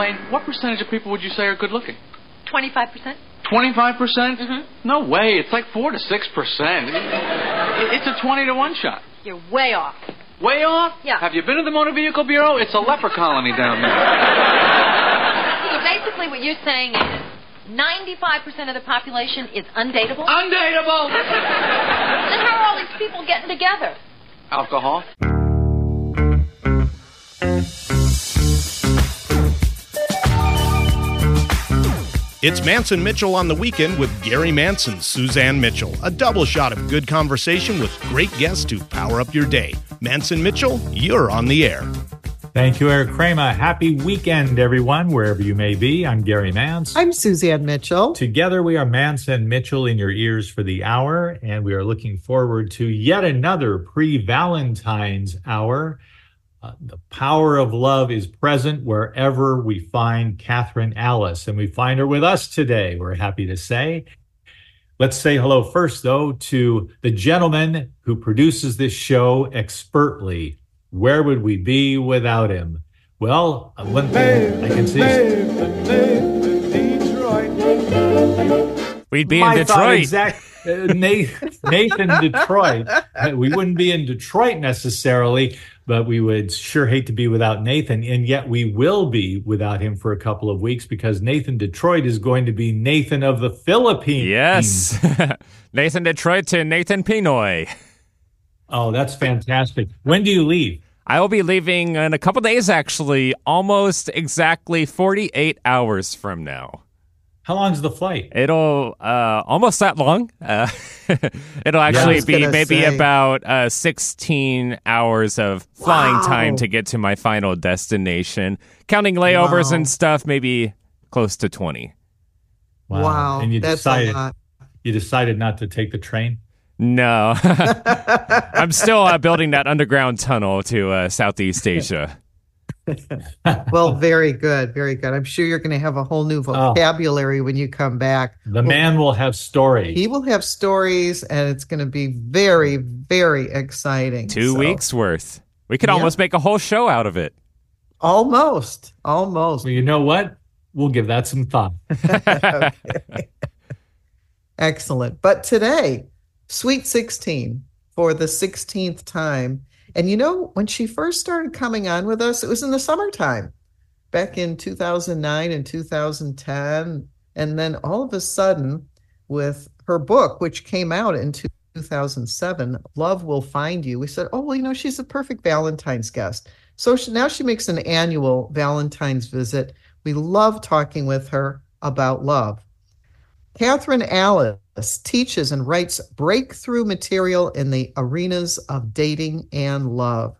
Elaine, what percentage of people would you say are good looking? 25%? 25%? percent Mhm. No way. It's like 4 to 6%. It's a 20 to 1 shot. You're way off. Way off? Yeah. Have you been to the Motor Vehicle Bureau? It's a leper colony down there. So basically, what you're saying is 95% of the population is undateable? Undateable! then how are all these people getting together? Alcohol? It's Mance and Mitchell on the weekend with Gary Mance, Suzanne Mitchell. A double shot of good conversation with great guests to power up your day. Mance and Mitchell, you're on the air. Thank you, Eric Kramer. Happy weekend, everyone, wherever you may be. I'm Gary Mance. I'm Suzanne Mitchell. Together, we are Mance and Mitchell in your ears for the hour, and we are looking forward to yet another pre Valentine's hour. Uh, the power of love is present wherever we find Kathryn Alice, and we find her with us today. We're happy to say. Let's say hello first, though, to the gentleman who produces this show expertly. Where would we be without him? Well, uh, one thing I can say. We'd be My in Detroit. Exact, uh, Nathan, Nathan Detroit. We wouldn't be in Detroit necessarily, but we would sure hate to be without Nathan. And yet we will be without him for a couple of weeks because Nathan Detroit is going to be Nathan of the Philippines. Yes. Nathan Detroit to Nathan Pinoy. Oh, that's fantastic. When do you leave? I will be leaving in a couple days, actually, almost exactly 48 hours from now. How long's the flight? It'll uh, almost that long. Uh, it'll actually was be maybe say. about uh, 16 hours of flying Wow. time to get to my final destination. Counting layovers Wow. and stuff, maybe close to 20. Wow, And you decided you decided not to take the train. No. I'm still uh, building that underground tunnel to uh, Southeast Asia. Well, very good, very good. I'm sure you're going to have a whole new Oh. vocabulary when you come back. The man will have stories. He will have stories, and it's going to be very, very exciting. Two So, weeks worth. We could Yeah. almost make a whole show out of it. almost, almost. well, you know what? We'll give that some thought. Excellent. But today, Sweet 16 for the 16th time. And you know, when she first started coming on with us, it was in the summertime back in 2009 and 2010. And then all of a sudden, with her book, which came out in 2007, Love Will Find You, we said, oh, well, you know, she's a perfect Valentine's guest. So she, now she makes an annual Valentine's visit. We love talking with her about love. Kathryn Alice teaches and writes breakthrough material in the arenas of dating and love.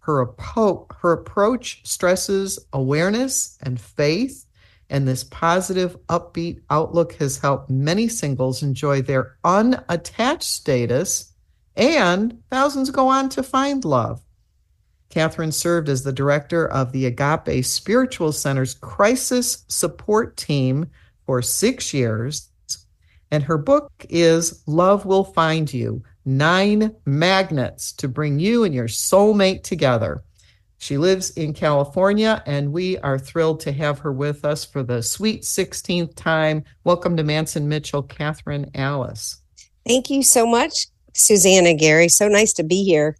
Her, appo- her approach stresses awareness and faith, and this positive, upbeat outlook has helped many singles enjoy their unattached status, and thousands go on to find love. Kathryn served as the director of the Agape Spiritual Center's crisis support team for six years. And her book is Love Will Find You Nine Magnets to Bring You and Your Soulmate Together. She lives in California, and we are thrilled to have her with us for the sweet 16th time. Welcome to Mance and Mitchell, Kathryn Alice. Thank you so much, Susanna Gary. So nice to be here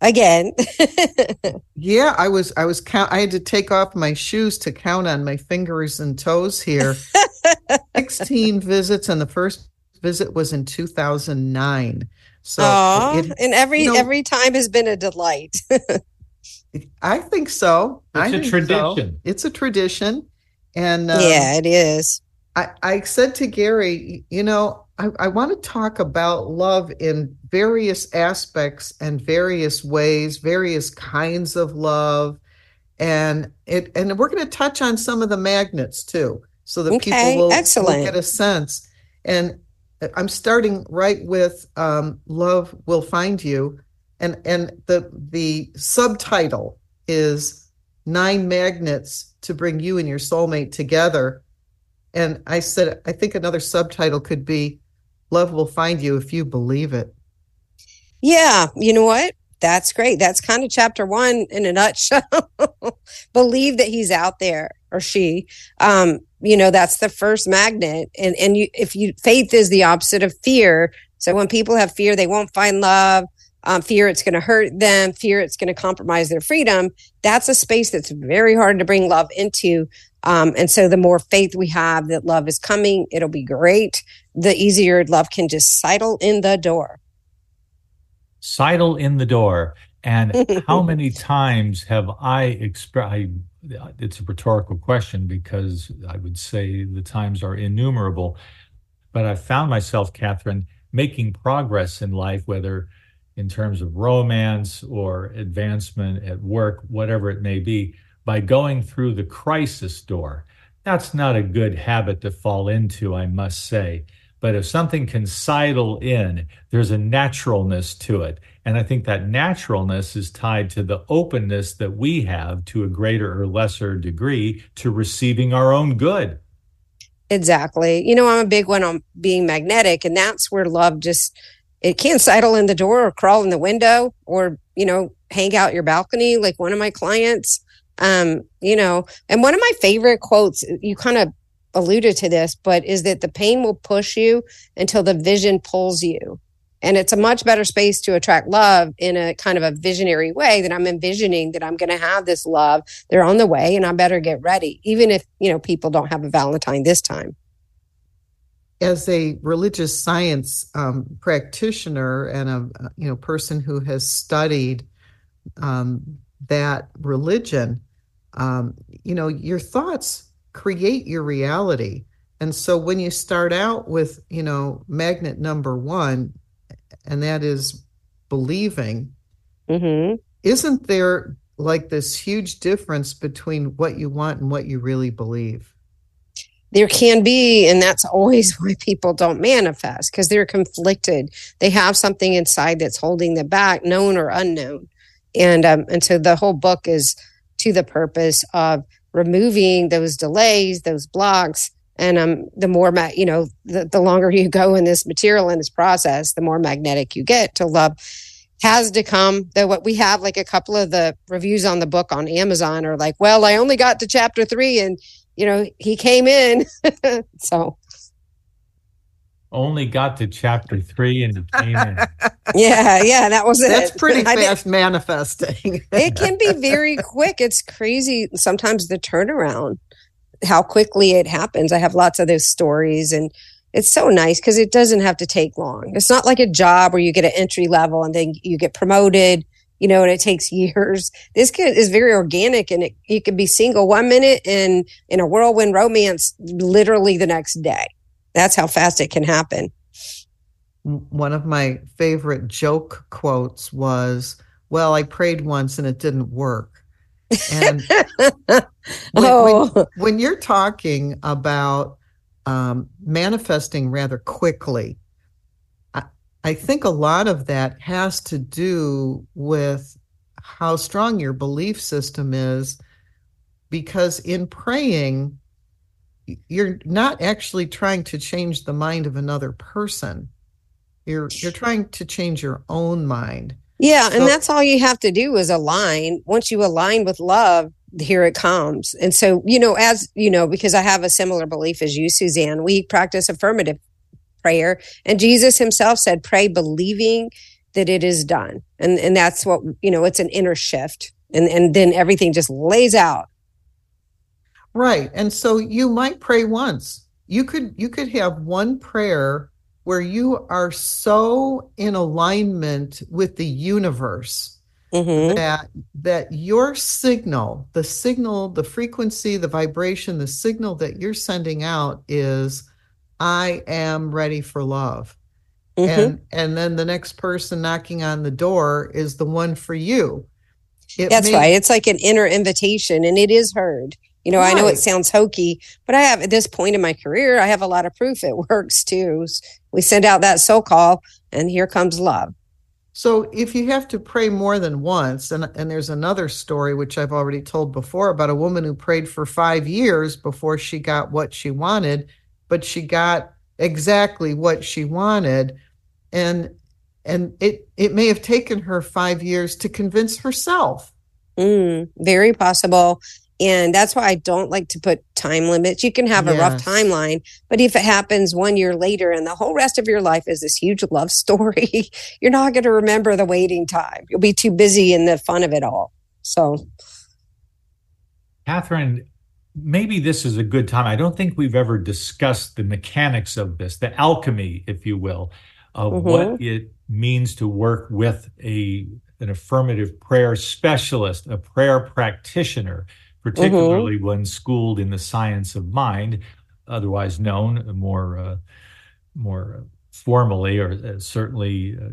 again. Yeah, I was I was count I had to take off my shoes to count on my fingers and toes here. 16 visits and the first visit was in 2009. So Aw, it- and every you know- every time has been a delight. I think so. It's a think so. tradition. It's a tradition. And um, yeah, it is. I, I said to Gary, you know, I, I want to talk about love in various aspects and various ways, various kinds of love. And it and we're going to touch on some of the magnets too, so that Okay, people will, will get a sense. And I'm starting right with um, "Love Will Find You," and and the the subtitle is nine magnets to bring you and your soulmate together. And I said, I think another subtitle could be Love Will Find You If You Believe It. Yeah, you know what? That's great. That's kind of chapter one in a nutshell. Believe that he's out there. Or she, um, you know, that's the first magnet. And, and you, if you, faith is the opposite of fear. So when people have fear, they won't find love. Um, fear it's going to hurt them, fear it's going to compromise their freedom. That's a space that's very hard to bring love into. Um, and so the more faith we have that love is coming, it'll be great. The easier love can just sidle in the door. Sidle in the door. And how many times have I expressed? It's a rhetorical question because I would say the times are innumerable. But I found myself, Kathryn, making progress in life, whether in terms of romance or advancement at work, whatever it may be, by going through the crisis door. That's not a good habit to fall into, I must say. But if something can sidle in, there's a naturalness to it. And I think that naturalness is tied to the openness that we have to a greater or lesser degree to receiving our own good. Exactly. You know, I'm a big one on being magnetic, and that's where love just it can sidle in the door or crawl in the window or, you know, hang out your balcony like one of my clients. Um, you know, and one of my favorite quotes, you kind of alluded to this, but is that the pain will push you until the vision pulls you. And it's a much better space to attract love in a kind of a visionary way that I'm envisioning that I'm going to have this love. They're on the way and I better get ready, even if, you know, people don't have a Valentine this time. As a religious science um, practitioner and a you know person who has studied um, that religion, um, you know your thoughts create your reality. And so when you start out with, you know, magnet number one, and that is believing. Mm-hmm. Isn't there like this huge difference between what you want and what you really believe? There can be, and that's always why people don't manifest because they're conflicted. They have something inside that's holding them back, known or unknown. And um, and so the whole book is to the purpose of removing those delays, those blocks, and um, the more ma- you know the, the longer you go in this material in this process the more magnetic you get to love has to come. Though what we have like a couple of the reviews on the book on amazon are like well i only got to chapter three and you know he came in. So. Only got to chapter three and he came in. Yeah yeah that was it. That's pretty fast manifesting. It can be very quick. It's crazy sometimes the turnaround how quickly it happens. I have lots of those stories and it's so nice because it doesn't have to take long. It's not like a job where you get an entry level and then you get promoted, you know, and it takes years. This kid is very organic and it, you can be single one minute and in a whirlwind romance literally the next day. That's how fast it can happen. One of my favorite joke quotes was, Well, I prayed once and it didn't work. And when, oh. when, when, you're talking about um, manifesting rather quickly, I, I think a lot of that has to do with how strong your belief system is. Because in praying, you're not actually trying to change the mind of another person. You're you're trying to change your own mind. Yeah, and that's all you have to do is align. Once you align with love, here it comes. And so, you know, as you know, because I have a similar belief as you, Suzanne, we practice affirmative prayer. And Jesus himself said, pray believing that it is done. And and that's what, you know, it's an inner shift. And and then everything just lays out. Right. And so you might pray once. You could you could have one prayer where you are so in alignment with the universe mm-hmm. that that your signal the signal the frequency the vibration the signal that you're sending out is i am ready for love mm-hmm. and and then the next person knocking on the door is the one for you it that's may- right it's like an inner invitation and it is heard you know, right. I know it sounds hokey, but I have at this point in my career, I have a lot of proof it works too. We send out that so call, and here comes love. So if you have to pray more than once, and, and there's another story which I've already told before about a woman who prayed for five years before she got what she wanted, but she got exactly what she wanted. And and it it may have taken her five years to convince herself. Mm, very possible And that's why I don't like to put time limits. You can have a rough timeline, but if it happens one year later and the whole rest of your life is this huge love story, you're not going to remember the waiting time. You'll be too busy in the fun of it all. So, Kathryn, maybe this is a good time. I don't think we've ever discussed the mechanics of this, the alchemy, if you will, of Mhm. what it means to work with a an affirmative prayer specialist, a prayer practitioner, particularly when schooled in the science of mind, otherwise known more uh, more formally, or uh, certainly uh,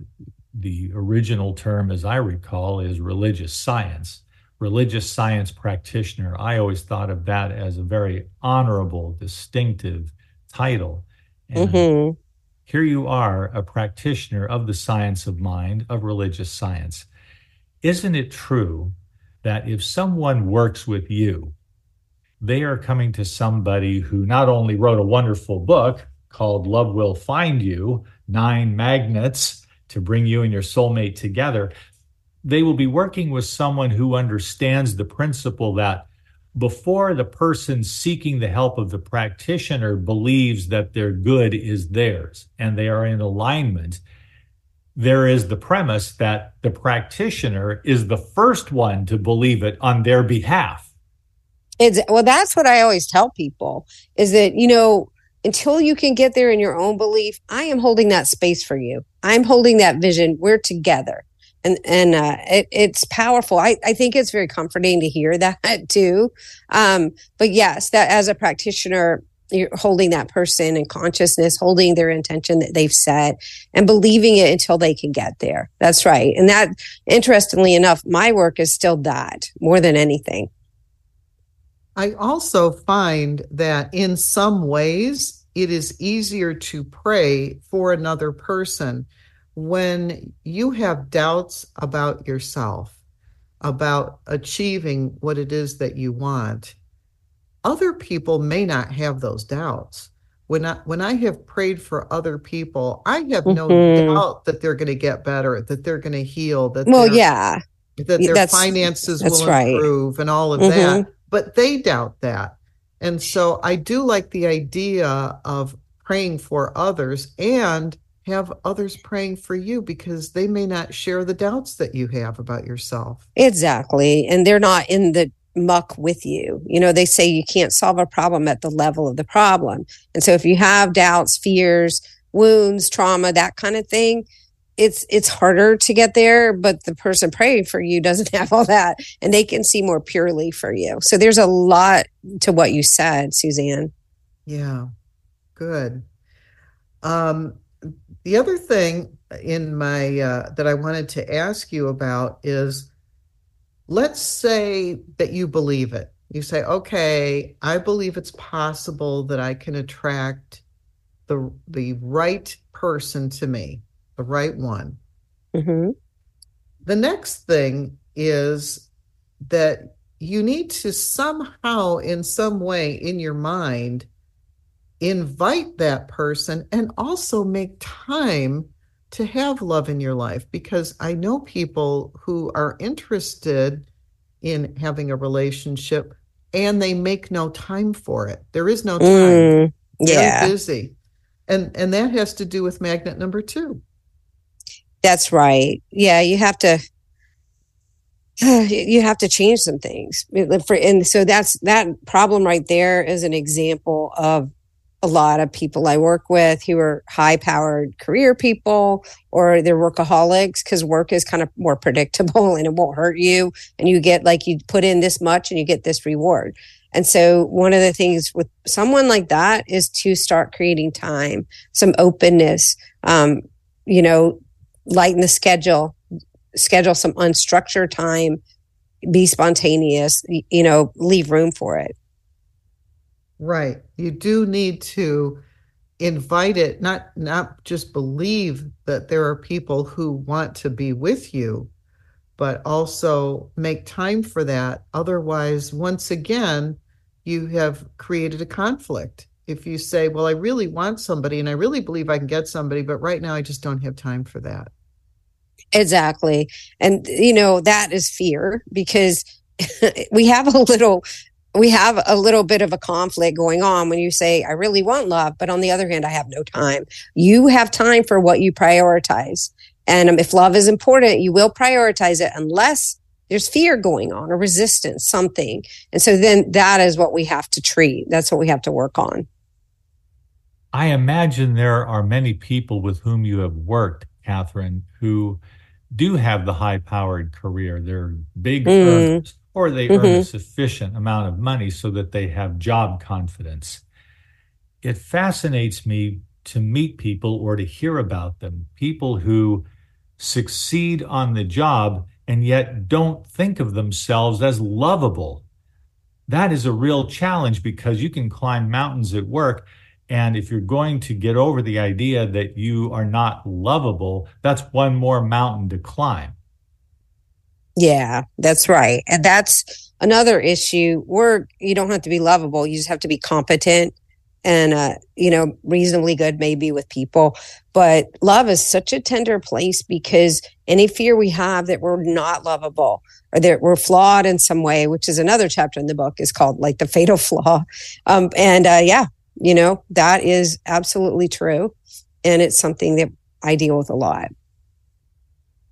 the original term, as I recall, is religious science religious science practitioner. I always thought of that as a very honorable, distinctive title. And mhm. here you are, a practitioner of the science of mind, of religious science. Isn't it true that if someone works with you, they are coming to somebody who not only wrote a wonderful book called Love Will Find You Nine Magnets to Bring You and Your Soulmate Together, they will be working with someone who understands the principle that before the person seeking the help of the practitioner believes that their good is theirs and they are in alignment, there is the premise that the practitioner is the first one to believe it on their behalf. It's well, that's what I always tell people is that, you know, until you can get there in your own belief, I am holding that space for you. I'm holding that vision. We're together. And and uh, it, it's powerful. I, I think it's very comforting to hear that too. Um, but yes, that as a practitioner, you're holding that person in consciousness, holding their intention that they've set, and believing it until they can get there. That's right. And that, interestingly enough, my work is still that more than anything. I also find that in some ways it is easier to pray for another person when you have doubts about yourself, about achieving what it is that you want. Other people may not have those doubts. When I when I have prayed for other people, I have no Mhm. doubt that they're going to get better, that they're going to heal, that Well, yeah. that their that's- finances that's will right. improve and all of Mhm. that. But they doubt that. And so I do like the idea of praying for others and have others praying for you because they may not share the doubts that you have about yourself. Exactly. And they're not in the muck with you. You know, they say you can't solve a problem at the level of the problem. And so if you have doubts, fears, wounds, trauma, that kind of thing, it's it's harder to get there, but the person praying for you doesn't have all that and they can see more purely for you. So there's a lot to what you said, Suzanne. Yeah, good. Um, the other thing in my uh, that I wanted to ask you about is, let's say that you believe it. You say, "Okay, I believe it's possible that I can attract the the right person to me, the right one." hmm The next thing is that you need to somehow, in some way, in your mind, invite that person and also make time to have love in your life because I know people who are interested in having a relationship and they make no time for it. There is no time. Mm, yeah. busy. And and that has to do with magnet number 2. That's right. Yeah, you have to you have to change some things. For and so that's that problem right there is an example of a lot of people I work with who are high powered career people or they're workaholics because work is kind of more predictable and it won't hurt you and you get like you put in this much and you get this reward. And so one of the things with someone like that is to start creating time, some openness, um, you know, lighten the schedule, schedule some unstructured time, be spontaneous, you know, leave room for it. Right. You do need to invite it, not not just believe that there are people who want to be with you, but also make time for that. Otherwise, once again, you have created a conflict. If you say, "Well, I really want somebody and I really believe I can get somebody, but right now I just don't have time for that." Exactly. And, you know, that is fear because we have a little we have a little bit of a conflict going on when you say, I really want love, but on the other hand, I have no time. You have time for what you prioritize. And um, if love is important, you will prioritize it unless there's fear going on or resistance, something. And so then that is what we have to treat. That's what we have to work on. I imagine there are many people with whom you have worked, Kathryn, who do have the high powered career. They're big mm. earners or they mm-hmm. earn a sufficient amount of money so that they have job confidence. It fascinates me to meet people or to hear about them, people who succeed on the job and yet don't think of themselves as lovable. That is a real challenge because you can climb mountains at work. And if you're going to get over the idea that you are not lovable, that's one more mountain to climb. Yeah, that's right. And that's another issue. Work, you don't have to be lovable. You just have to be competent and, uh, you know, reasonably good maybe with people. But love is such a tender place because any fear we have that we're not lovable or that we're flawed in some way, which is another chapter in the book is called like the fatal flaw. Um, and, uh, yeah, you know, that is absolutely true. And it's something that I deal with a lot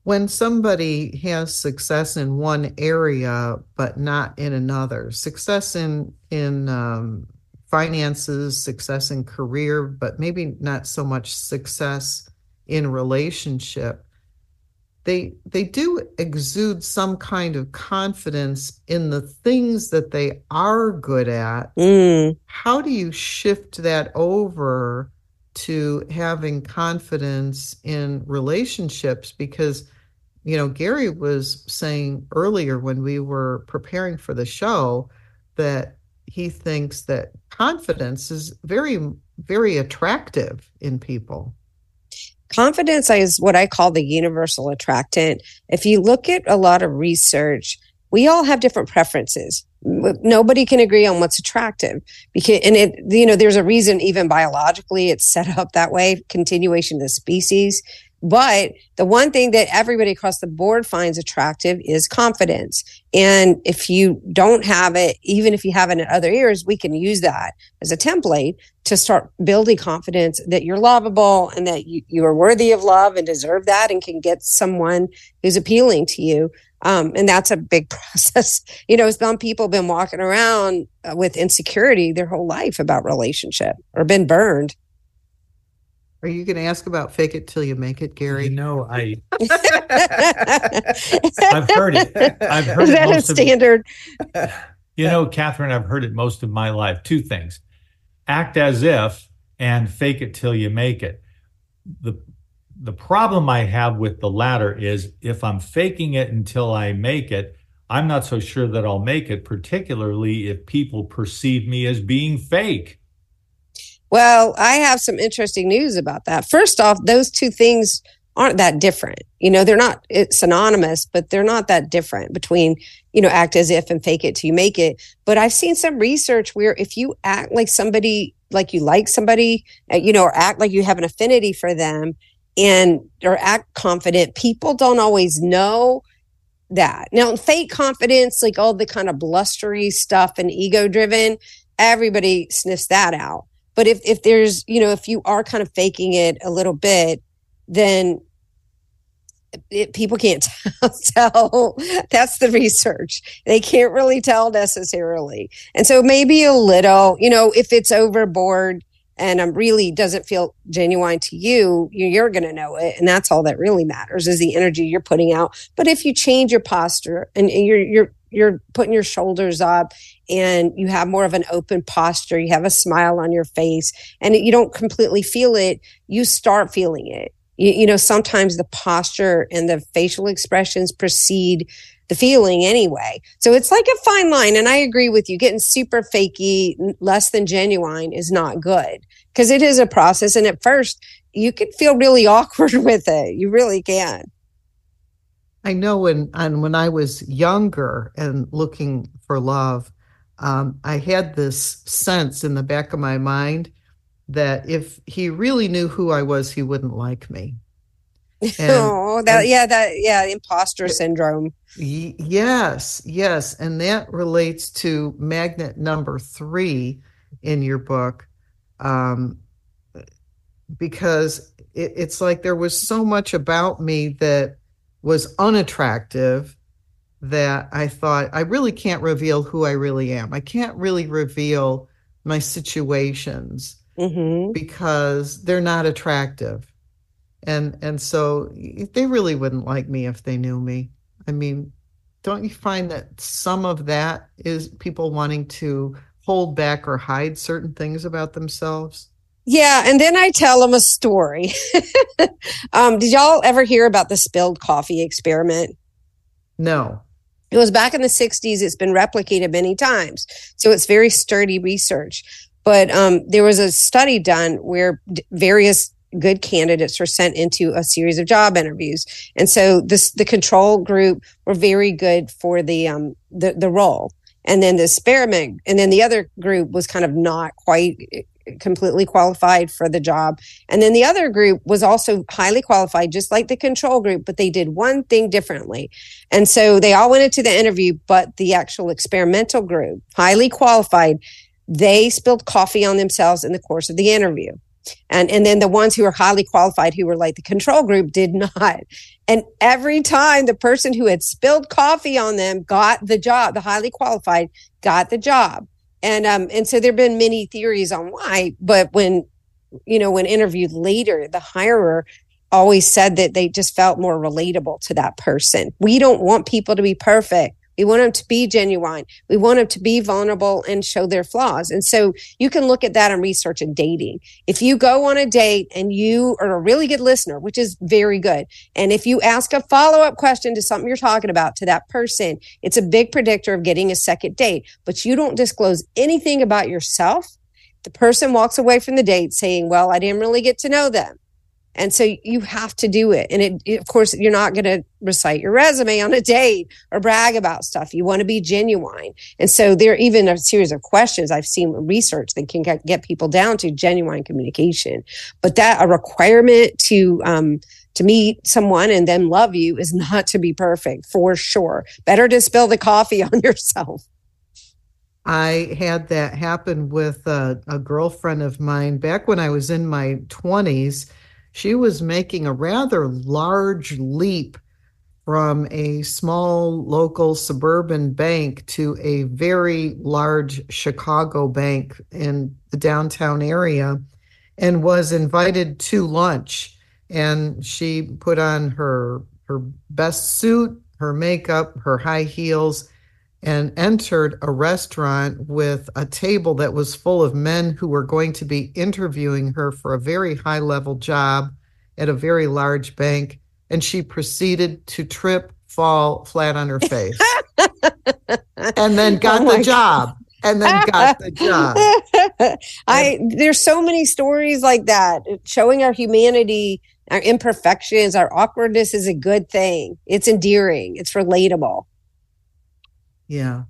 when somebody has success in one area but not in another success in in um, finances success in career but maybe not so much success in relationship they they do exude some kind of confidence in the things that they are good at mm. how do you shift that over to having confidence in relationships because you know, Gary was saying earlier when we were preparing for the show that he thinks that confidence is very, very attractive in people. Confidence is what I call the universal attractant. If you look at a lot of research, we all have different preferences. Nobody can agree on what's attractive because, and it, you know, there's a reason even biologically it's set up that way, continuation of the species. But the one thing that everybody across the board finds attractive is confidence. And if you don't have it, even if you have it in other areas, we can use that as a template to start building confidence that you're lovable and that you, you are worthy of love and deserve that and can get someone who's appealing to you. Um, and that's a big process. You know, some people have been walking around uh, with insecurity their whole life about relationship or been burned. Are you going to ask about fake it till you make it, Gary? You know, I I've heard it. I've heard Is that it a standard? Of, you know, Kathryn, I've heard it most of my life. Two things: act as if and fake it till you make it. the The problem I have with the latter is if I'm faking it until I make it, I'm not so sure that I'll make it, particularly if people perceive me as being fake. Well, I have some interesting news about that. First off, those two things aren't that different. You know, they're not synonymous, but they're not that different between, you know, act as if and fake it till you make it. But I've seen some research where if you act like somebody, like you like somebody, uh, you know, or act like you have an affinity for them and or act confident, people don't always know that. Now, fake confidence, like all the kind of blustery stuff and ego driven, everybody sniffs that out. But if if there's, you know, if you are kind of faking it a little bit, then it, people can't tell. That's the research. They can't really tell necessarily. And so maybe a little, you know, if it's overboard and um, really doesn't feel genuine to you, you're going to know it. And that's all that really matters is the energy you're putting out. But if you change your posture and, and you're, you're, you're putting your shoulders up and you have more of an open posture, you have a smile on your face, and you don't completely feel it, you start feeling it. You, you know, sometimes the posture and the facial expressions precede the feeling anyway. So it's like a fine line. And I agree with you. Getting super fakey, less than genuine is not good because it is a process. And at first, you can feel really awkward with it. You really can. I know when and when I was younger and looking for love, um, I had this sense in the back of my mind that if he really knew who I was, he wouldn't like me. And, oh, that and- yeah, that yeah, imposter syndrome. Y- yes, yes. And that relates to magnet number three in your book. Um, because it, it's like there was so much about me that was unattractive that I thought I really can't reveal who I really am. I can't really reveal my situations hmm because they're not attractive. And and so they really wouldn't like me if they knew me. I mean, don't you find that some of that is people wanting to hold back or hide certain things about themselves? Yeah, and then I tell them a story. um, did y'all ever hear about the spilled coffee experiment? No. It was back in the 60s. It's been replicated many times. So it's very sturdy research. But um, there was a study done where d- various good candidates were sent into a series of job interviews. And so this the control group were very good for the um the, the role. And then the experiment and then the other group was kind of not quite completely qualified for the job. And then the other group was also highly qualified, just like the control group, but they did one thing differently. And so they all went into the interview, but the actual experimental group, highly qualified, they spilled coffee on themselves in the course of the interview. And, and then the ones who were highly qualified, who were like the control group, did not. And every time the person who had spilled coffee on them got the job, the highly qualified got the job. And um, and so there've been many theories on why, but when you know, when interviewed later, the hirer always said that they just felt more relatable to that person. We don't want people to be perfect. We want them to be genuine. We want them to be vulnerable and show their flaws. And so you can look at that and research in dating. If you go on a date and you are a really good listener, which is very good, and if you ask a follow up question to something you're talking about to that person, it's a big predictor of getting a second date. But you don't disclose anything about yourself. The person walks away from the date saying, Well, I didn't really get to know them. And so you have to do it. And it, it- of course, you're not going to recite your resume on a date or brag about stuff. You want to be genuine. And so there are even a series of questions I've seen research that can get, people down to genuine communication. But that a requirement to, um, to meet someone and then love you is not to be perfect for sure. Better to spill the coffee on yourself. I had that happen with a, a girlfriend of mine back when I was in my 20s. She was making a rather large leap from a small local suburban bank to a very large Chicago bank in the downtown area and was invited to lunch. And she put on her her best suit, her makeup, her high heels, and entered a restaurant with a table that was full of men who were going to be interviewing her for a very high level job at a very large bank. And she proceeded to trip, fall flat on her face, and then got Oh the job. And then got the job. I there's so many stories like that showing our humanity, our imperfections, our awkwardness is a good thing. It's endearing. It's relatable. Yeah.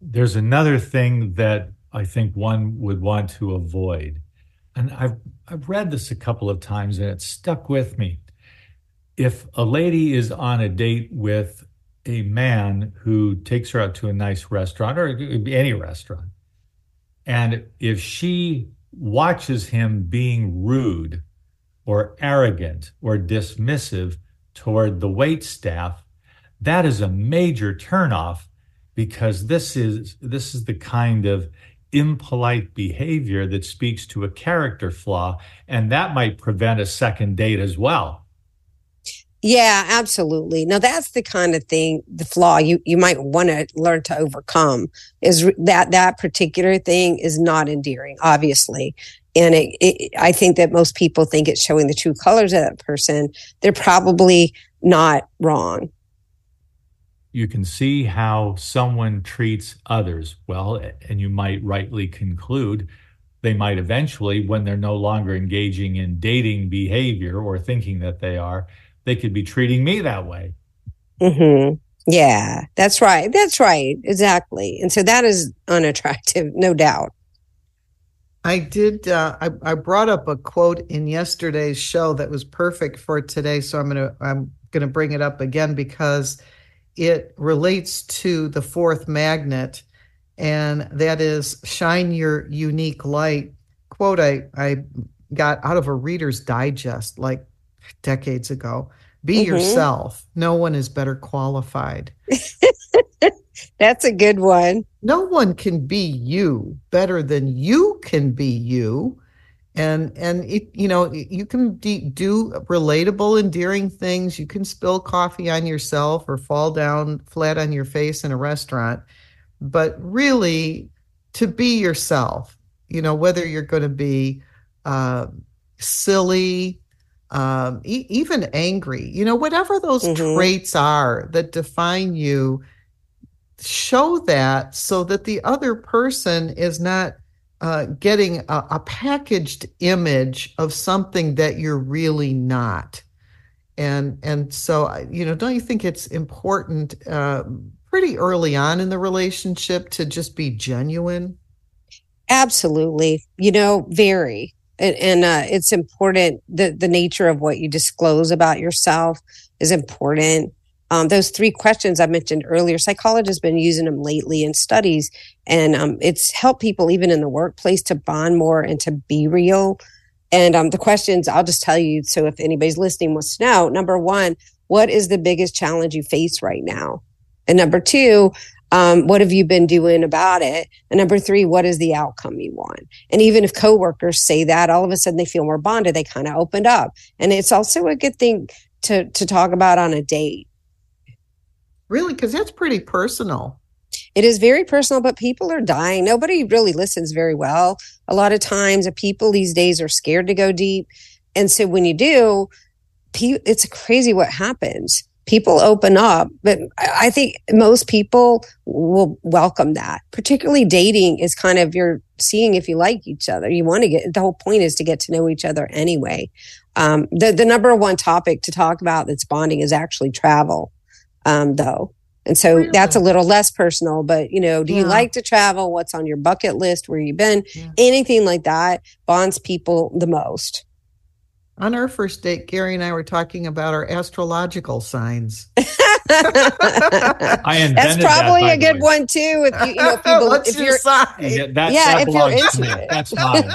There's another thing that I think one would want to avoid. And I've I've read this a couple of times and it stuck with me. If a lady is on a date with a man who takes her out to a nice restaurant or any restaurant, and if she watches him being rude or arrogant or dismissive toward the wait staff, that is a major turnoff because this is this is the kind of impolite behavior that speaks to a character flaw and that might prevent a second date as well Yeah, absolutely. Now that's the kind of thing, the flaw you, you might want to learn to overcome is that that particular thing is not endearing, obviously. And it, it, I think that most people think it's showing the true colors of that person. They're probably not wrong. You can see how someone treats others well and you might rightly conclude they might eventually when they're no longer engaging in dating behavior or thinking that they are they could be treating me that way hmm Yeah, that's right. That's right. Exactly. And so that is unattractive, no doubt. I did. Uh, I, I brought up a quote in yesterday's show that was perfect for today, so I'm gonna I'm gonna bring it up again because it relates to the fourth magnet, and that is shine your unique light. Quote I I got out of a Reader's Digest like decades ago. Be Mhm. yourself. No one is better qualified. That's a good one. no one can be you better than you can be you and and it you know you can de- do relatable endearing things you can spill coffee on yourself or fall down flat on your face in a restaurant but really to be yourself you know whether you're going to be uh, silly um, e- even angry you know whatever those Mhm. traits are that define you show that so that the other person is not uh, getting a, a packaged image of something that you're really not and and so you know don't you think it's important uh, pretty early on in the relationship to just be genuine Absolutely. You know, very. And, and uh, it's important. that the nature of what you disclose about yourself is important. Um, those three questions I mentioned earlier, psychologists have been using them lately in studies, and um, it's helped people even in the workplace to bond more and to be real. And um, the questions I'll just tell you. So if anybody's listening wants to know, number one, what is the biggest challenge you face right now? And number two, um, what have you been doing about it? And number three, what is the outcome you want? And even if coworkers say that, all of a sudden they feel more bonded. They kind of opened up, and it's also a good thing to to talk about on a date. Really because that's pretty personal It is very personal, but people are dying. Nobody really listens very well. A lot of times, people these days are scared to go deep, and so when you do, it's crazy what happens. People open up, but I I think most people will welcome that. Particularly dating is kind of you're seeing if you like each other. You want to get the whole point is to get to know each other anyway. Um, the the number one topic to talk about that's bonding is actually travel, um, though. And so Really? that's a little less personal, but you know, do you like to travel? What's on your bucket list? Where you been? Yeah. Anything like that bonds people the most. on our first date gary and i were talking about our astrological signs I invented That's probably by a good way. one too. If you, you know, if, you bel- what's if your sign Yeah, that, Yeah, that if you're into it. That's mine.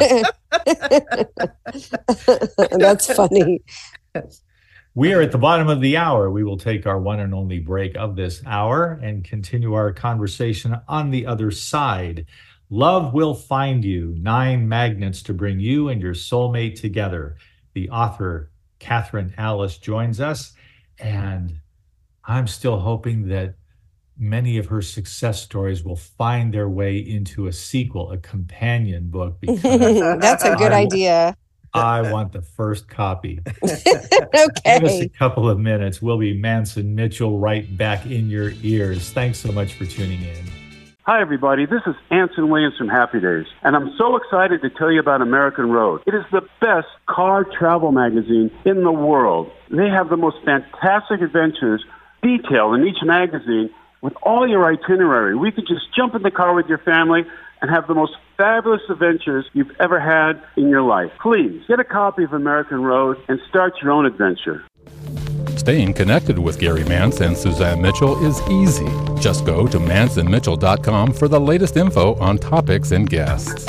That's funny. We are at the bottom of the hour. We will take our one and only break of this hour and continue our conversation on the other side. Love will find you. Nine magnets to bring you and your soulmate together. The author, Kathryn Alice, joins us. And I'm still hoping that many of her success stories will find their way into a sequel, a companion book, because That's a good I- idea. I want the first copy. okay. Give us a couple of minutes. We'll be Mance and Mitchell right back in your ears. Thanks so much for tuning in. Hi, everybody. This is Anson Williams from Happy Days, and I'm so excited to tell you about American Road. It is the best car travel magazine in the world. They have the most fantastic adventures detailed in each magazine with all your itinerary. We could just jump in the car with your family and have the most fabulous adventures you've ever had in your life. Please get a copy of American Road and start your own adventure. Staying connected with Gary Mance and Suzanne Mitchell is easy. Just go to manceandmitchell.com for the latest info on topics and guests.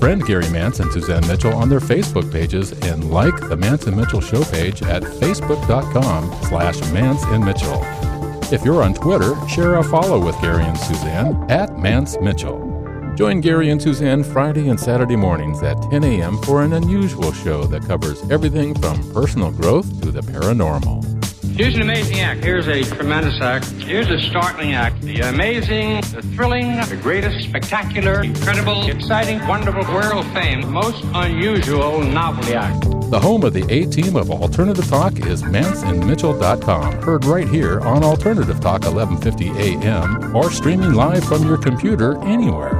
Friend Gary Mance and Suzanne Mitchell on their Facebook pages and like the Mance and Mitchell show page at facebook.com slash Mance and Mitchell. If you're on Twitter, share a follow with Gary and Suzanne at Mance Mitchell. Join Gary and Suzanne Friday and Saturday mornings at 10 a.m. for an unusual show that covers everything from personal growth to the paranormal. Here's an amazing act. Here's a tremendous act. Here's a startling act. The amazing, the thrilling, the greatest, spectacular, incredible, exciting, wonderful, world fame, most unusual novelty act. The home of the A team of Alternative Talk is manceandmitchell.com. Heard right here on Alternative Talk 1150 AM or streaming live from your computer anywhere.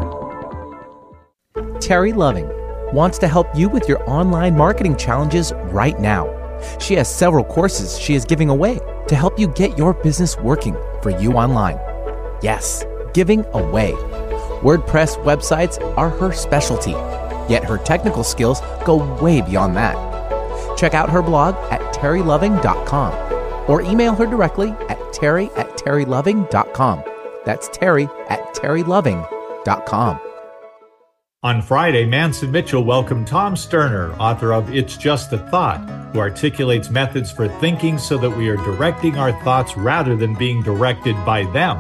Terry Loving wants to help you with your online marketing challenges right now. She has several courses she is giving away to help you get your business working for you online. Yes, giving away. WordPress websites are her specialty, yet her technical skills go way beyond that. Check out her blog at terryloving.com or email her directly at terry at terryloving.com. That's terry at terryloving.com. On Friday, Mance and Mitchell welcomed Tom Sterner, author of It's Just a Thought, who articulates methods for thinking so that we are directing our thoughts rather than being directed by them.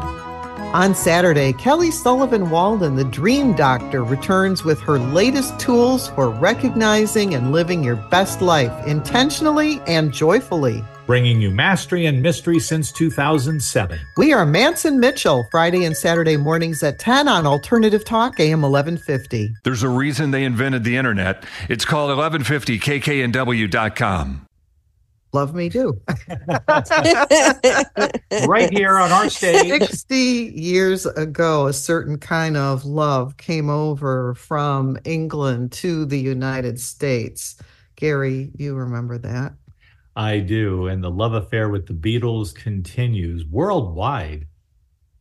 On Saturday, Kelly Sullivan Walden, the Dream Doctor, returns with her latest tools for recognizing and living your best life intentionally and joyfully. Bringing you mastery and mystery since 2007. We are Mance and Mitchell, Friday and Saturday mornings at 10 on Alternative Talk, AM 1150. There's a reason they invented the internet. It's called 1150kknw.com. Love me do. right here on our stage. 60 years ago, a certain kind of love came over from England to the United States. Gary, you remember that? I do. And the love affair with the Beatles continues worldwide.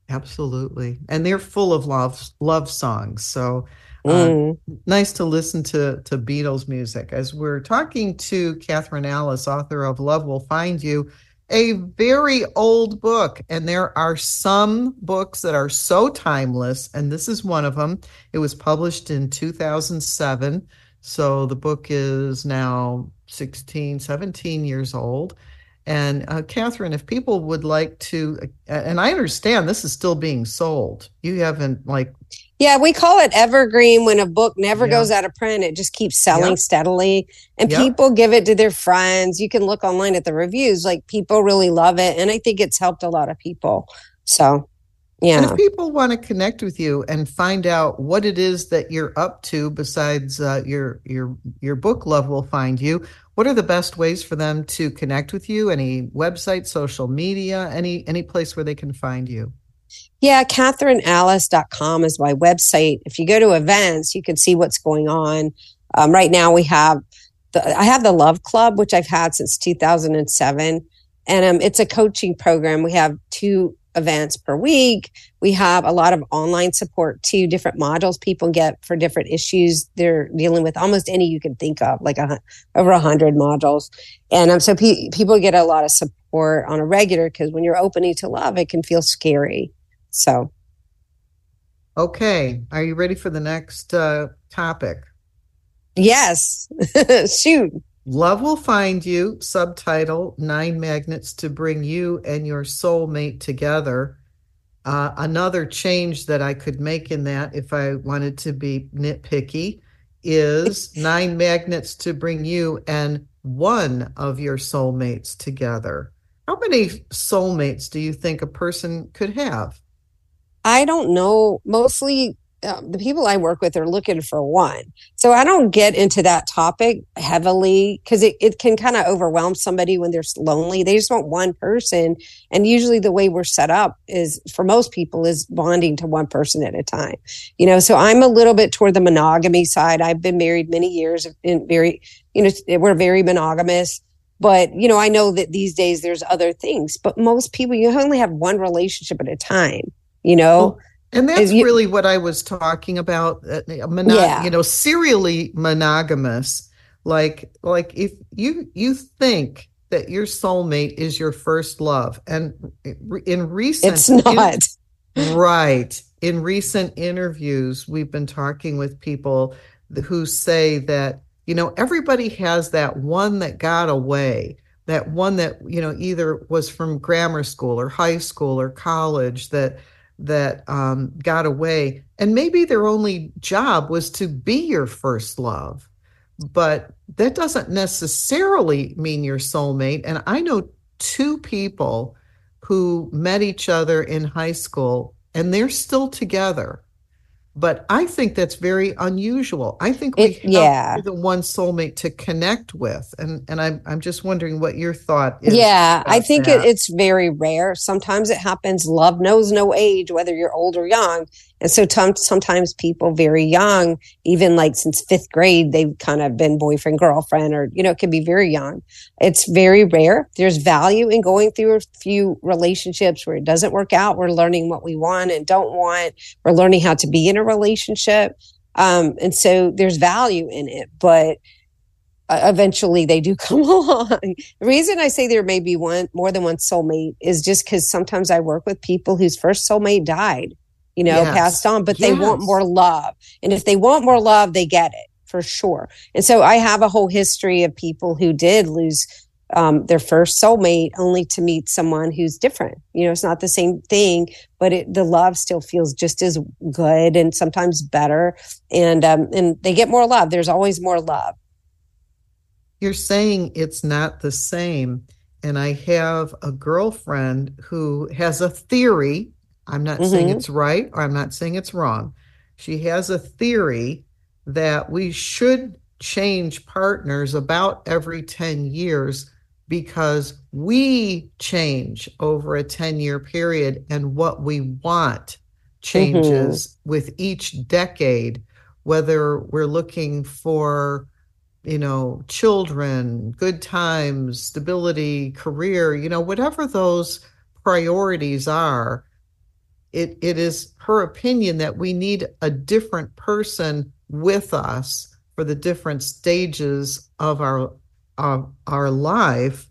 Absolutely. And they're full of love love songs. So uh, Mm. nice to listen to to Beatles music. As we're talking to Kathryn Alice, author of Love Will Find You, a very old book. And there are some books that are so timeless, and this is one of them. It was published in 2007. So the book is now 16, 17 years old. And uh, Kathryn, if people would like to, and I understand this is still being sold. You haven't like Yeah, we call it evergreen when a book never Yeah. goes out of print. It just keeps selling steadily. And people give it to their friends. You can look online at the reviews. Like people really love it. And I think it's helped a lot of people. So, And yeah. if people want to connect with you and find out what it is that you're up to besides uh, your your your book, Love Will Find You, what are the best ways for them to connect with you? Any website, social media, any any place where they can find you? Yeah, KathrynAlice.com is my website. If you go to events, you can see what's going on. Um, right now, we have the I have the Love Club, which I've had since 2007, and um, it's a coaching program. We have two events per week. We have a lot of online support too, different modules people get for different issues they're dealing with. Almost any you can think of, like a, over a hundred modules, and um, so pe- people get a lot of support on a regular because when you're opening to love, it can feel scary. So, Okay, are you ready for the next uh, topic? yes, shoot. Love will find you. Subtitle: Nine magnets to bring you and your soulmate together. Uh, another change that I could make in that, if I wanted to be nitpicky, is nine magnets to bring you and one of your soulmates together. How many soulmates do you think a person could have? I don't know. Mostly um, the people I work with are looking for one. So I don't get into that topic heavily because it, it can kind of overwhelm somebody when they're lonely. They just want one person. And usually the way we're set up is for most people is bonding to one person at a time. You know, so I'm a little bit toward the monogamy side. I've been married many years and very, you know, we're very monogamous. But, you know, I know that these days there's other things, but most people, you only have one relationship at a time, you know? And that's you- really what I was talking about. Uh, mono- Yeah. You know, serially monogamous. Like, like if you you think that your soulmate is your first love, and in recent, It's not. right. In recent interviews, we've been talking with people who say that, you know, everybody has that one that got away, that one that, you know, either was from grammar school or high school or college that that um, got away. And maybe their only job was to be your first love. But that doesn't necessarily mean your soulmate. And I know two people who met each other in high school and they're still together. But I think that's very unusual. I think we It- have yeah. than one soulmate to connect with. And and I'm I'm just wondering what your thought is. Yeah, I think it, it's very rare. Sometimes it happens. Love knows no age, whether you're old or young. And so t- sometimes people very young, even like since fifth grade, they've kind of been boyfriend, girlfriend, or, you know, it can be very young. It's very rare. There's value in going through a few relationships where it doesn't work out. We're learning what we want and don't want. We're learning how to be in a relationship. Um, and so there's value in it, but uh, eventually they do come along. the reason I say there may be one more than one soulmate is just because sometimes I work with people whose first soulmate died, you know, Yes. passed on, but they want more love. And if they want more love, they get it for sure. And so I have a whole history of people who did lose um, their first soulmate only to meet someone who's different. You know, it's not the same thing, but it, the love still feels just as good and sometimes better. And um, and they get more love. There's always more love. You're saying it's not the same. And I have a girlfriend who has a theory. I'm not saying Mhm. it's right or I'm not saying it's wrong. She has a theory that we should change partners about every 10 years because we change over a 10 year period and what we want changes with each decade, whether we're looking for you know, children, good times, stability, career, you know, whatever those priorities are, it, it is her opinion that we need a different person with us for the different stages of our of our life.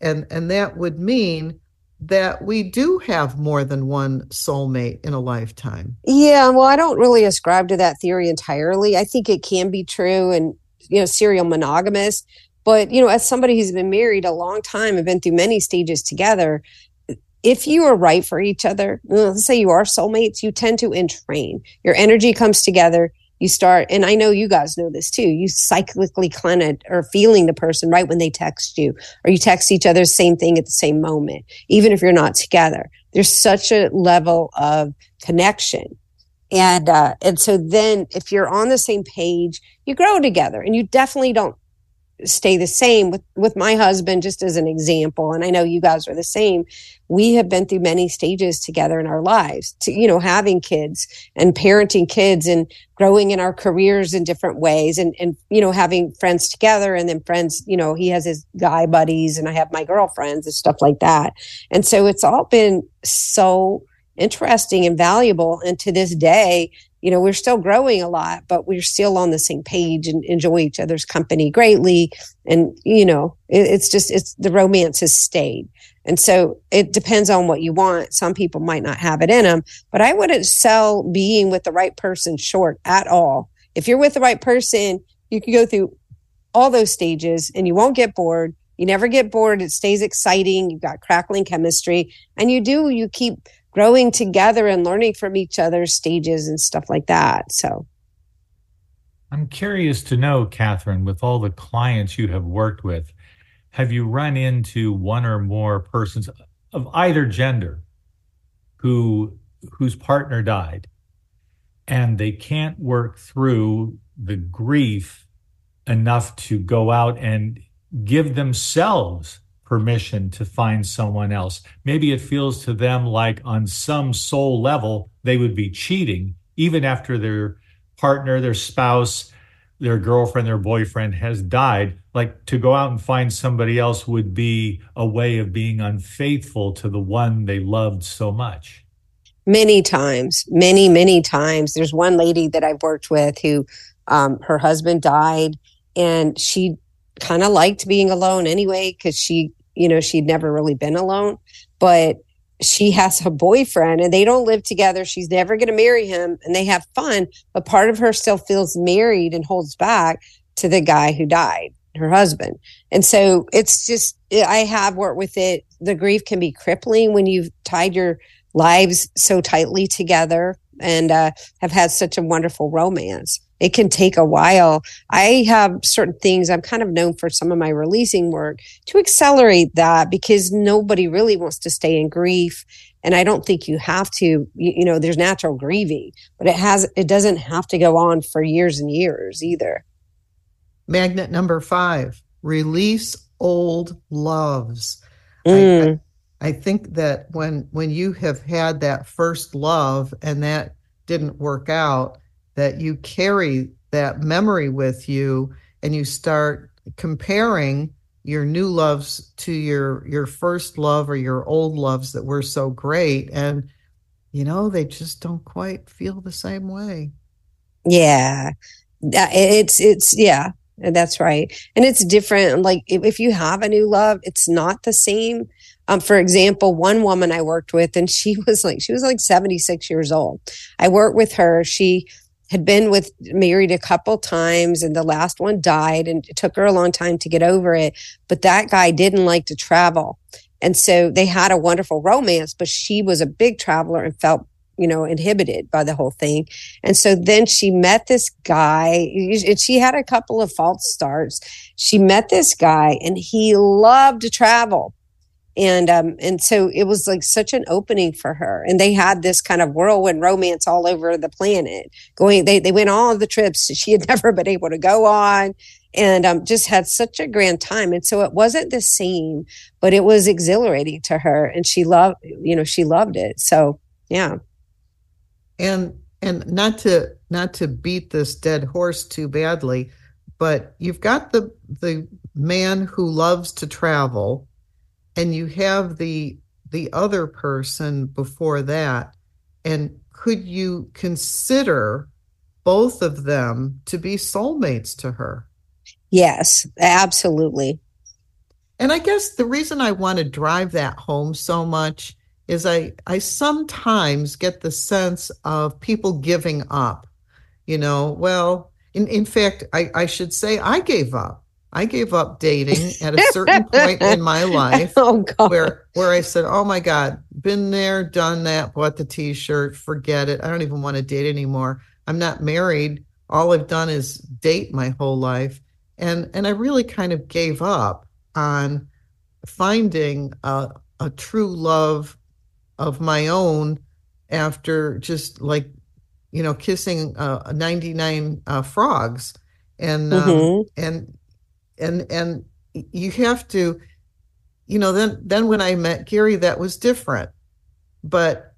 And and that would mean that we do have more than one soulmate in a lifetime. Yeah, well, I don't really ascribe to that theory entirely. I think it can be true and, you know, serial monogamous. But, you know, as somebody who's been married a long time and been through many stages together, if you are right for each other, let's say you are soulmates, you tend to entrain. Your energy comes together. You start, and I know you guys know this too. You cyclically kind of are feeling the person right when they text you, or you text each other the same thing at the same moment, even if you're not together. There's such a level of connection and uh and so then if you're on the same page you grow together and you definitely don't stay the same with with my husband just as an example and i know you guys are the same we have been through many stages together in our lives to you know having kids and parenting kids and growing in our careers in different ways and and you know having friends together and then friends you know he has his guy buddies and i have my girlfriends and stuff like that and so it's all been so interesting and valuable. And to this day, you know, we're still growing a lot, but we're still on the same page and enjoy each other's company greatly. And, you know, it, it's just, it's the romance has stayed. And so it depends on what you want. Some people might not have it in them, but I wouldn't sell being with the right person short at all. If you're with the right person, you can go through all those stages and you won't get bored. You never get bored. It stays exciting. You've got crackling chemistry and you do, you keep growing together and learning from each other's stages and stuff like that. So I'm curious to know, Kathryn, with all the clients you have worked with, have you run into one or more persons of either gender who whose partner died and they can't work through the grief enough to go out and give themselves permission to find someone else. Maybe it feels to them like on some soul level they would be cheating even after their partner, their spouse, their girlfriend, their boyfriend has died. Like to go out and find somebody else would be a way of being unfaithful to the one they loved so much. many times, many, many times. There's one lady that I've worked with who um, her husband died and she kind of liked being alone anyway because she, you know, she'd never really been alone. But she has a boyfriend and they don't live together. She's never going to marry him and they have fun. But part of her still feels married and holds back to the guy who died, her husband. And so it's just, eh, I have worked with it. The grief can be crippling when you've tied your lives so tightly together and uh, have had such a wonderful romance. It can take a while. I have certain things I'm kind of known for some of my releasing work to accelerate that because nobody really wants to stay in grief. And I don't think you have to, you, you know, there's natural grieving, but it has, it doesn't have to go on for years and years either. Magnet number five release old loves. Mm. I, I think that when when you have had that first love and that didn't work out, that you carry that memory with you and you start comparing your new loves to your your first love or your old loves that were so great and you know they just don't quite feel the same way Yeah. It's, it's, yeah, that's right. And it's different. Like if you have a new love, it's not the same. Um, for example, one woman I worked with and she was like, she was like 76 years old. I worked with her. She had been with married a couple times and the last one died and it took her a long time to get over it. But that guy didn't like to travel. And so they had a wonderful romance, but she was a big traveler and felt you know, inhibited by the whole thing. And so then she met this guy, and she had a couple of false starts. She met this guy, and he loved to travel. And um, and so it was like such an opening for her. And they had this kind of whirlwind romance all over the planet. Going, they they went all the trips she had never been able to go on, and um, just had such a grand time. And so it wasn't the same, but it was exhilarating to her, and she loved, you know, she loved it. So yeah. and and not to not to beat this dead horse too badly but you've got the the man who loves to travel and you have the the other person before that and could you consider both of them to be soulmates to her Yes, absolutely. And I guess the reason I want to drive that home so much is I I sometimes get the sense of people giving up. You know, well, in, in fact, I, I should say I gave up. I gave up dating at a certain point in my life Oh where where I said, "Oh my God, been there, done that, bought the T-shirt, forget it. I don't even want to date anymore. I'm not married. All I've done is date my whole life." And and I really kind of gave up on finding a, a true love of my own after just like you know kissing uh, 99 uh, frogs and um, Mhm. and and and you have to you know then then when i met gary that was different. But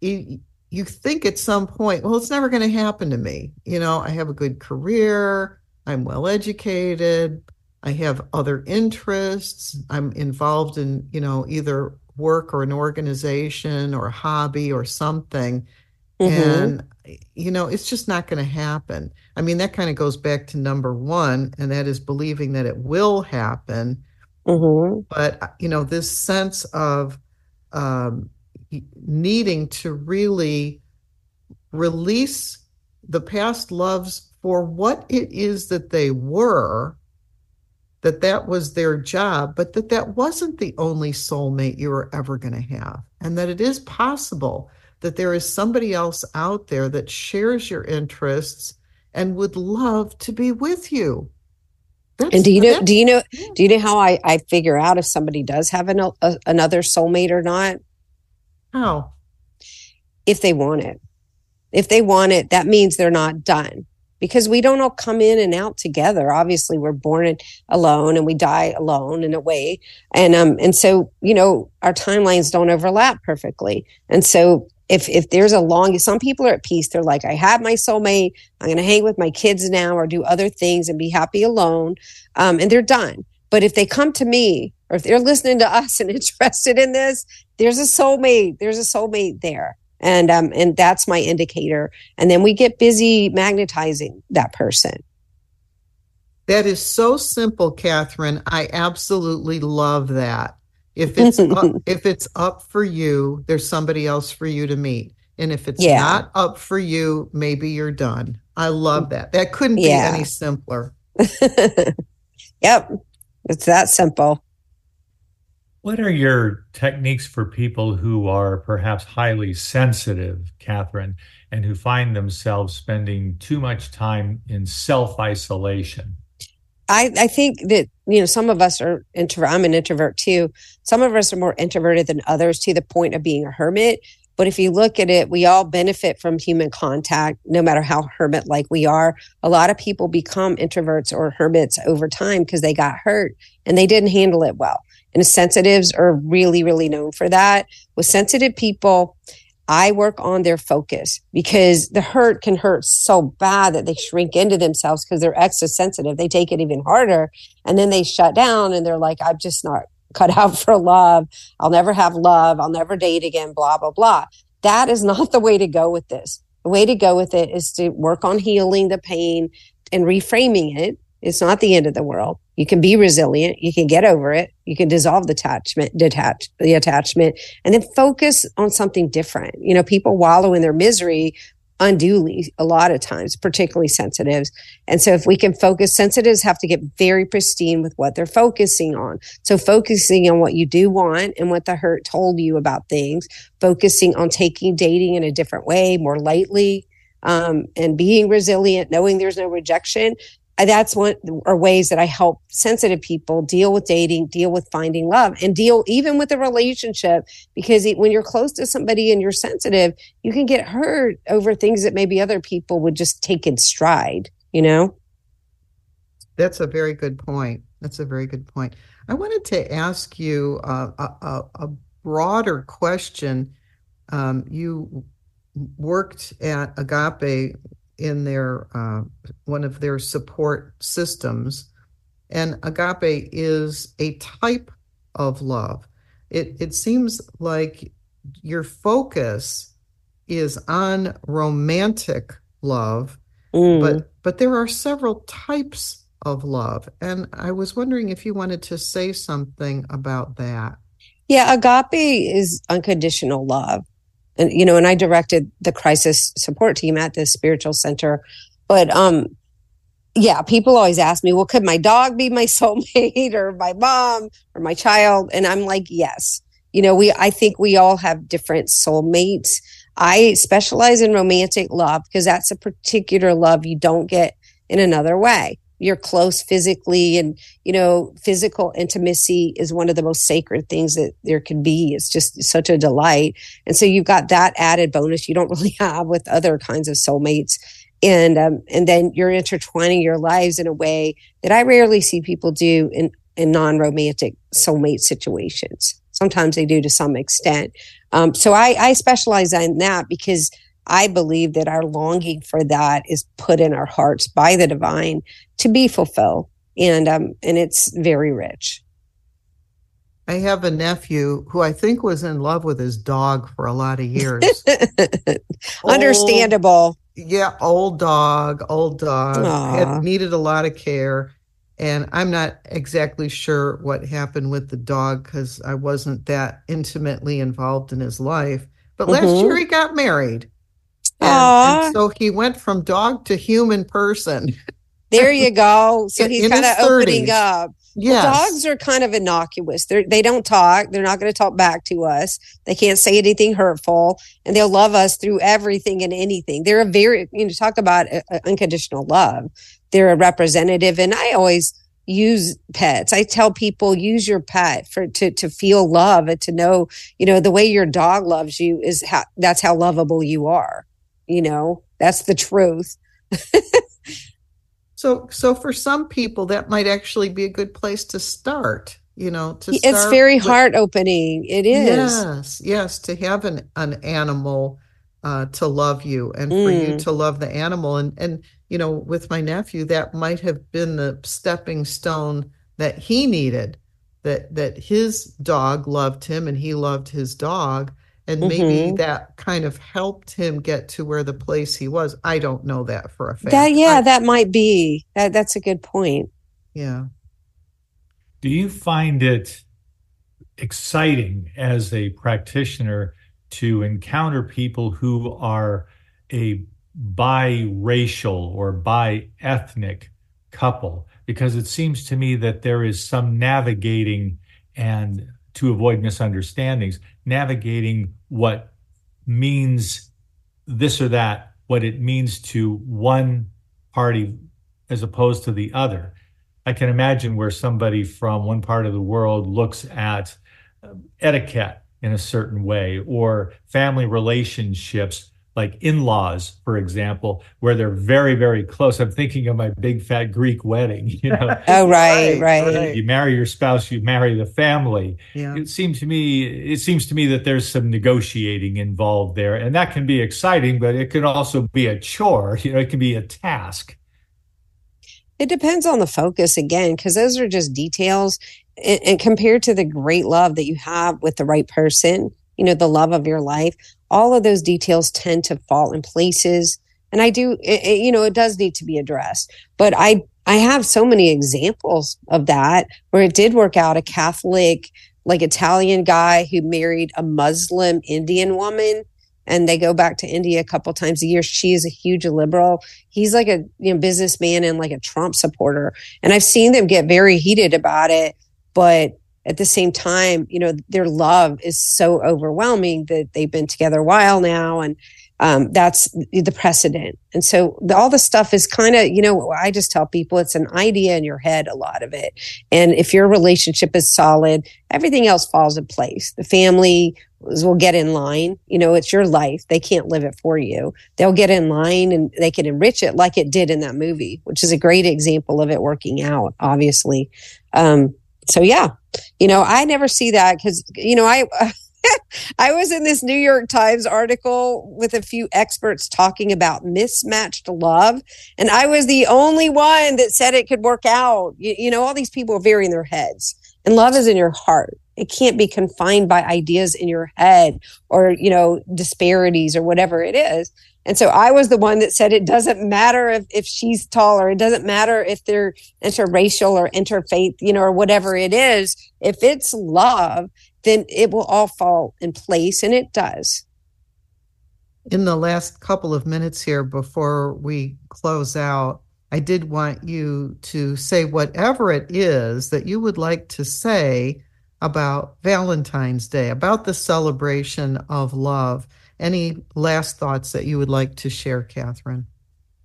you, you think at some point well it's never going to happen to me. You know i have a good career i'm well educated i have other interests i'm involved in you know either work or an organization or a hobby or something. Mhm. and you know it's just not going to happen i mean that kind of goes back to number one and that is believing that it will happen Mhm. but uh, you know this sense of um, needing to really release the past loves for what it is that they were that that was their job but that that wasn't the only soulmate you were ever going to have and that it is possible that there is somebody else out there that shares your interests and would love to be with you That's- And do you know? Do you know? Do you know how I I figure out if somebody does have an, a, another soulmate or not? how If they want it, if they want it, that means they're not done. Because we don't all come in and out together. Obviously, we're born alone and we die alone in a way, and um and so you know our timelines don't overlap perfectly. And so if if there's a long, some people are at peace. They're like, I have my soulmate. I'm going to hang with my kids now or do other things and be happy alone. um, and they're done. But if they come to me or if they're listening to us and interested in this, there's a soulmate. There's a soulmate there, and um, and that's my indicator. And then we get busy magnetizing that person. That is so simple, Kathryn. I absolutely love that. If it's up, if it's up for you, there's somebody else for you to meet. And if it's Yeah. not up for you, maybe you're done. I love that. That couldn't Yeah. be any simpler. yep, it's that simple. What are your techniques for people who are perhaps highly sensitive, Kathryn, and who find themselves spending too much time in self isolation? I, I think that you know some of us are introvert. I'm an introvert too. Some of us are more introverted than others to the point of being a hermit. But if you look at it, we all benefit from human contact, no matter how hermit like we are. A lot of people become introverts or hermits over time because they got hurt and they didn't handle it well. And sensitives are really, really known for that. With sensitive people, I work on their focus because the hurt can hurt so bad that they shrink into themselves because they're extra sensitive. They take it even harder and then they shut down and they're like, I'm just not cut out for love. I'll never have love. I'll never date again, blah, blah, blah. That is not the way to go with this. The way to go with it is to work on healing the pain and reframing it. It's not the end of the world. You can be resilient. You can get over it. You can dissolve the attachment, detach the attachment, and then focus on something different. You know, people wallow in their misery unduly a lot of times, particularly sensitives. And so if we can focus, sensitives have to get very pristine with what they're focusing on. So focusing on what you do want and what the hurt told you about things, focusing on taking dating in a different way, more lightly, um, and being resilient, knowing there's no rejection, that's one or ways that I help sensitive people deal with dating, deal with finding love, and deal even with a relationship. Because when you're close to somebody and you're sensitive, you can get hurt over things that maybe other people would just take in stride. You know. That's a very good point. That's a very good point. I wanted to ask you a, a, broader question. Um, you worked at Agape in their uh, one of their support systems. And agape is a type of love. It it seems like your focus is on romantic love, mm. but but there are several types of love. And I was wondering if you wanted to say something about that. Yeah, agape is unconditional love and you know, and I directed the crisis support team at the spiritual center. But um, yeah, people always ask me, well, could my dog be my soulmate or my mom or my child? And I'm like, yes. You know, we I think we all have different soulmates. I specialize in romantic love because that's a particular love you don't get in another way you're close physically and you know physical intimacy is one of the most sacred things that there can be it's just such a delight and so you've got that added bonus you don't really have with other kinds of soulmates and um, and then you're intertwining your lives in a way that I rarely see people do in in non-romantic soulmate situations. Sometimes they do to some extent. Um, so I, I specialize in that because I believe that our longing for that is put in our hearts by the divine to be fulfilled, and um, and it's very rich. I have a nephew who I think was in love with his dog for a lot of years. Understandable. Old, yeah, old dog, old dog. Had needed a lot of care. And I'm not exactly sure what happened with the dog because I wasn't that intimately involved in his life. But mm-hmm. last year he got married. And, and, so he went from dog to human person. There you go. So he's kind of opening up. Yeah, well, dogs are kind of innocuous. They they don't talk. They're not going to talk back to us. They can't say anything hurtful, and they'll love us through everything and anything. They're a very you know talk about a, a unconditional love. They're a representative, and I always use pets. I tell people use your pet for to to feel love and to know you know the way your dog loves you is how that's how lovable you are you know that's the truth so so for some people that might actually be a good place to start you know to it's very with, heart opening it is yes yes to have an an animal uh, to love you and mm. for you mm. to love the animal and and you know with my nephew that might have been the stepping stone that he needed that that his dog loved him and he loved his dog and maybe mm-hmm. that kind of helped him get to where the place he was. I don't know that for a fact. that yeah I, that might be. That that's a good point. Yeah. Do you find it exciting as a practitioner to encounter people who are a biracial or bi-ethnic couple? Because it seems to me that there is some navigating and to avoid misunderstandings, navigating what means this or that, what it means to one party as opposed to the other. I can imagine where somebody from one part of the world looks at um, etiquette in a certain way or family relationships like in-laws, for example, where they're very, very close. I'm thinking of my big fat Greek wedding. You know, oh right, right, right. you marry your spouse, you marry the family. Yeah. It seems to me, it seems to me that there's some negotiating involved there, and that can be exciting, but it can also be a chore. You know, it can be a task. It depends on the focus again, because those are just details. And, and compared to the great love that you have with the right person, you know, the love of your life, all of those details tend to fall in places. And I do, it, it, you know, it does need to be addressed. But I, I have so many examples of that where it did work out. A Catholic, like Italian guy who married a Muslim Indian woman and they go back to India a couple times a year. She is a huge liberal. He's like a you know businessman and like a Trump supporter. And I've seen them get very heated about it, but at the same time, you know, their love is so overwhelming that they've been together a while now and um, that's the precedent. And so the, all the stuff is kind of, you know, I just tell people it's an idea in your head, a lot of it. And if your relationship is solid, everything else falls in place. The family will get in line. You know, it's your life. They can't live it for you. They'll get in line and they can enrich it like it did in that movie, which is a great example of it working out, obviously. Um, so yeah, you know, I never see that because, you know, I, I was in this New York Times article with a few experts talking about mismatched love. And I was the only one that said it could work out. You, you know, all these people are very in their heads and love is in your heart. It can't be confined by ideas in your head or, you know, disparities or whatever it is. And so I was the one that said it doesn't matter if, if she's taller, it doesn't matter if they're interracial or interfaith, you know, or whatever it is. If it's love, then it will all fall in place and it does. In the last couple of minutes here before we close out, I did want you to say whatever it is that you would like to say about Valentine's Day, about the celebration of love. Any last thoughts that you would like to share, Kathryn?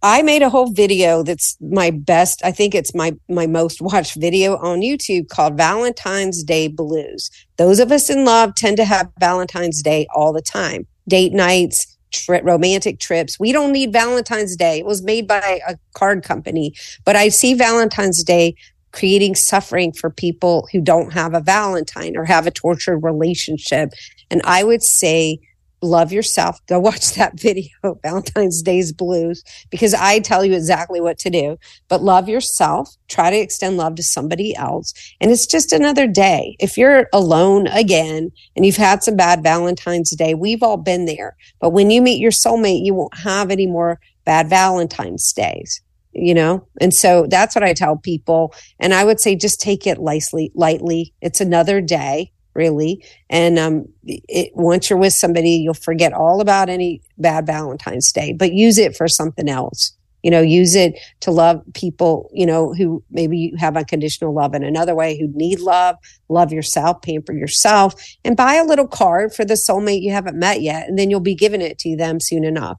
I made a whole video that's my best. I think it's my my most watched video on YouTube called Valentine's Day Blues. Those of us in love tend to have Valentine's Day all the time. Date nights, tri- romantic trips. We don't need Valentine's Day. It was made by a card company, but I see Valentine's Day creating suffering for people who don't have a Valentine or have a tortured relationship. And I would say love yourself. Go watch that video, Valentine's Day's Blues, because I tell you exactly what to do. But love yourself. Try to extend love to somebody else. And it's just another day. If you're alone again and you've had some bad Valentine's Day, we've all been there. But when you meet your soulmate, you won't have any more bad Valentine's Days. You know, and so that's what I tell people. And I would say just take it lightly, lightly. It's another day really. And um, it, once you're with somebody, you'll forget all about any bad Valentine's Day, but use it for something else. You know, use it to love people, you know, who maybe you have unconditional love in another way, who need love, love yourself, pamper yourself, and buy a little card for the soulmate you haven't met yet. And then you'll be giving it to them soon enough.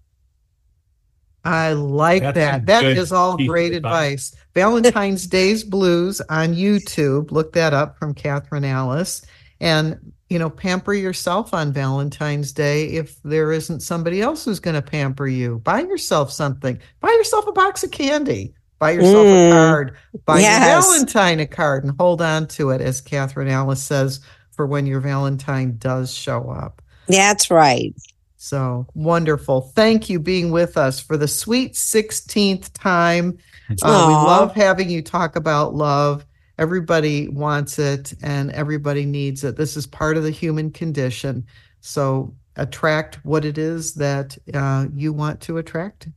I like That's that. some That good is all great advice. advice. Valentine's Day's Blues on YouTube. Look that up from Kathryn Alice. And, you know, pamper yourself on Valentine's Day if there isn't somebody else who's going to pamper you. Buy yourself something. Buy yourself a box of candy. Buy yourself Mm. a card. Buy Yes. your Valentine a card and hold on to it, as Kathryn Alice says, for when your Valentine does show up. That's right. So wonderful. Thank you being with us for the sweet 16th time. Uh, we love having you talk about love. Everybody wants it and everybody needs it. This is part of the human condition. So attract what it is that uh, you want to attract.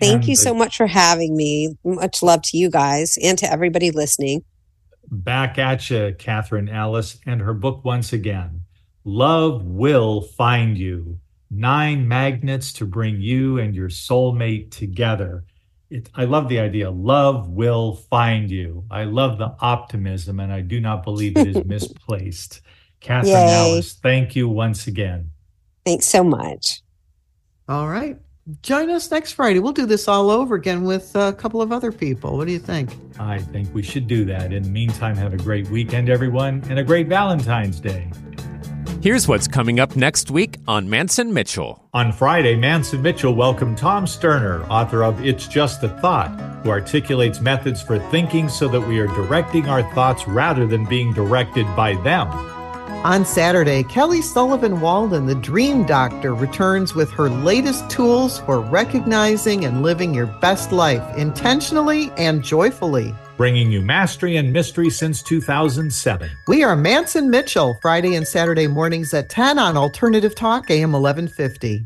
Thank And you so much for having me. Much love to you guys and to everybody listening. Back at you, Kathryn Alice, and her book once again. Love will find you. Nine magnets to bring you and your soulmate together. It, I love the idea. Love will find you. I love the optimism, and I do not believe it is misplaced. Kathryn Yay. Alice, thank you once again. Thanks so much. All right. Join us next Friday. We'll do this all over again with a couple of other people. What do you think? I think we should do that. In the meantime, have a great weekend, everyone, and a great Valentine's Day. Here's what's coming up next week on Mance and Mitchell. On Friday, Mance and Mitchell welcomed Tom Sterner, author of It's Just a Thought, who articulates methods for thinking so that we are directing our thoughts rather than being directed by them. On Saturday, Kelly Sullivan Walden, the Dream Doctor, returns with her latest tools for recognizing and living your best life intentionally and joyfully. Bringing you mastery and mystery since 2007. We are Mance and Mitchell, Friday and Saturday mornings at 10 on Alternative Talk, AM 1150.